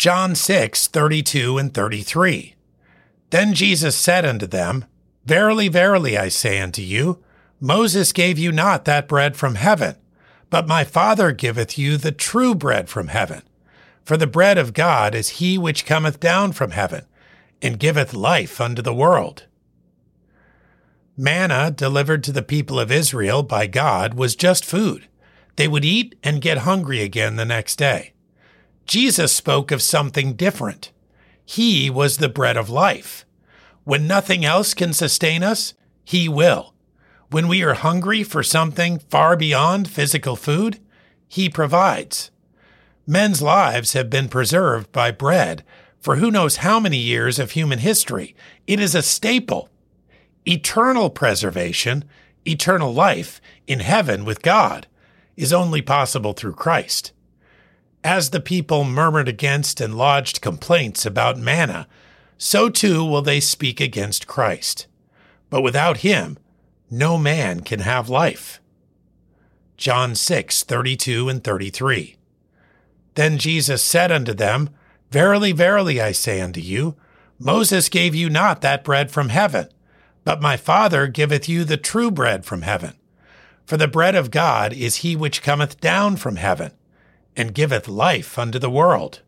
John 6, 32 and 33. Then Jesus said unto them, Verily, verily, I say unto you, Moses gave you not that bread from heaven, but my Father giveth you the true bread from heaven. For the bread of God is he which cometh down from heaven, and giveth life unto the world. Manna delivered to the people of Israel by God was just food. They would eat and get hungry again the next day. Jesus spoke of something different. He was the bread of life. When nothing else can sustain us, He will. When we are hungry for something far beyond physical food, He provides. Men's lives have been preserved by bread for who knows how many years of human history. It is a staple. Eternal preservation, eternal life in heaven with God, is only possible through Christ. As the people murmured against and lodged complaints about manna, so too will they speak against Christ. But without him, no man can have life. John 6, 32 and 33. Then Jesus said unto them, Verily, verily, I say unto you, Moses gave you not that bread from heaven, but my Father giveth you the true bread from heaven. For the bread of God is he which cometh down from heaven, and giveth life unto the world.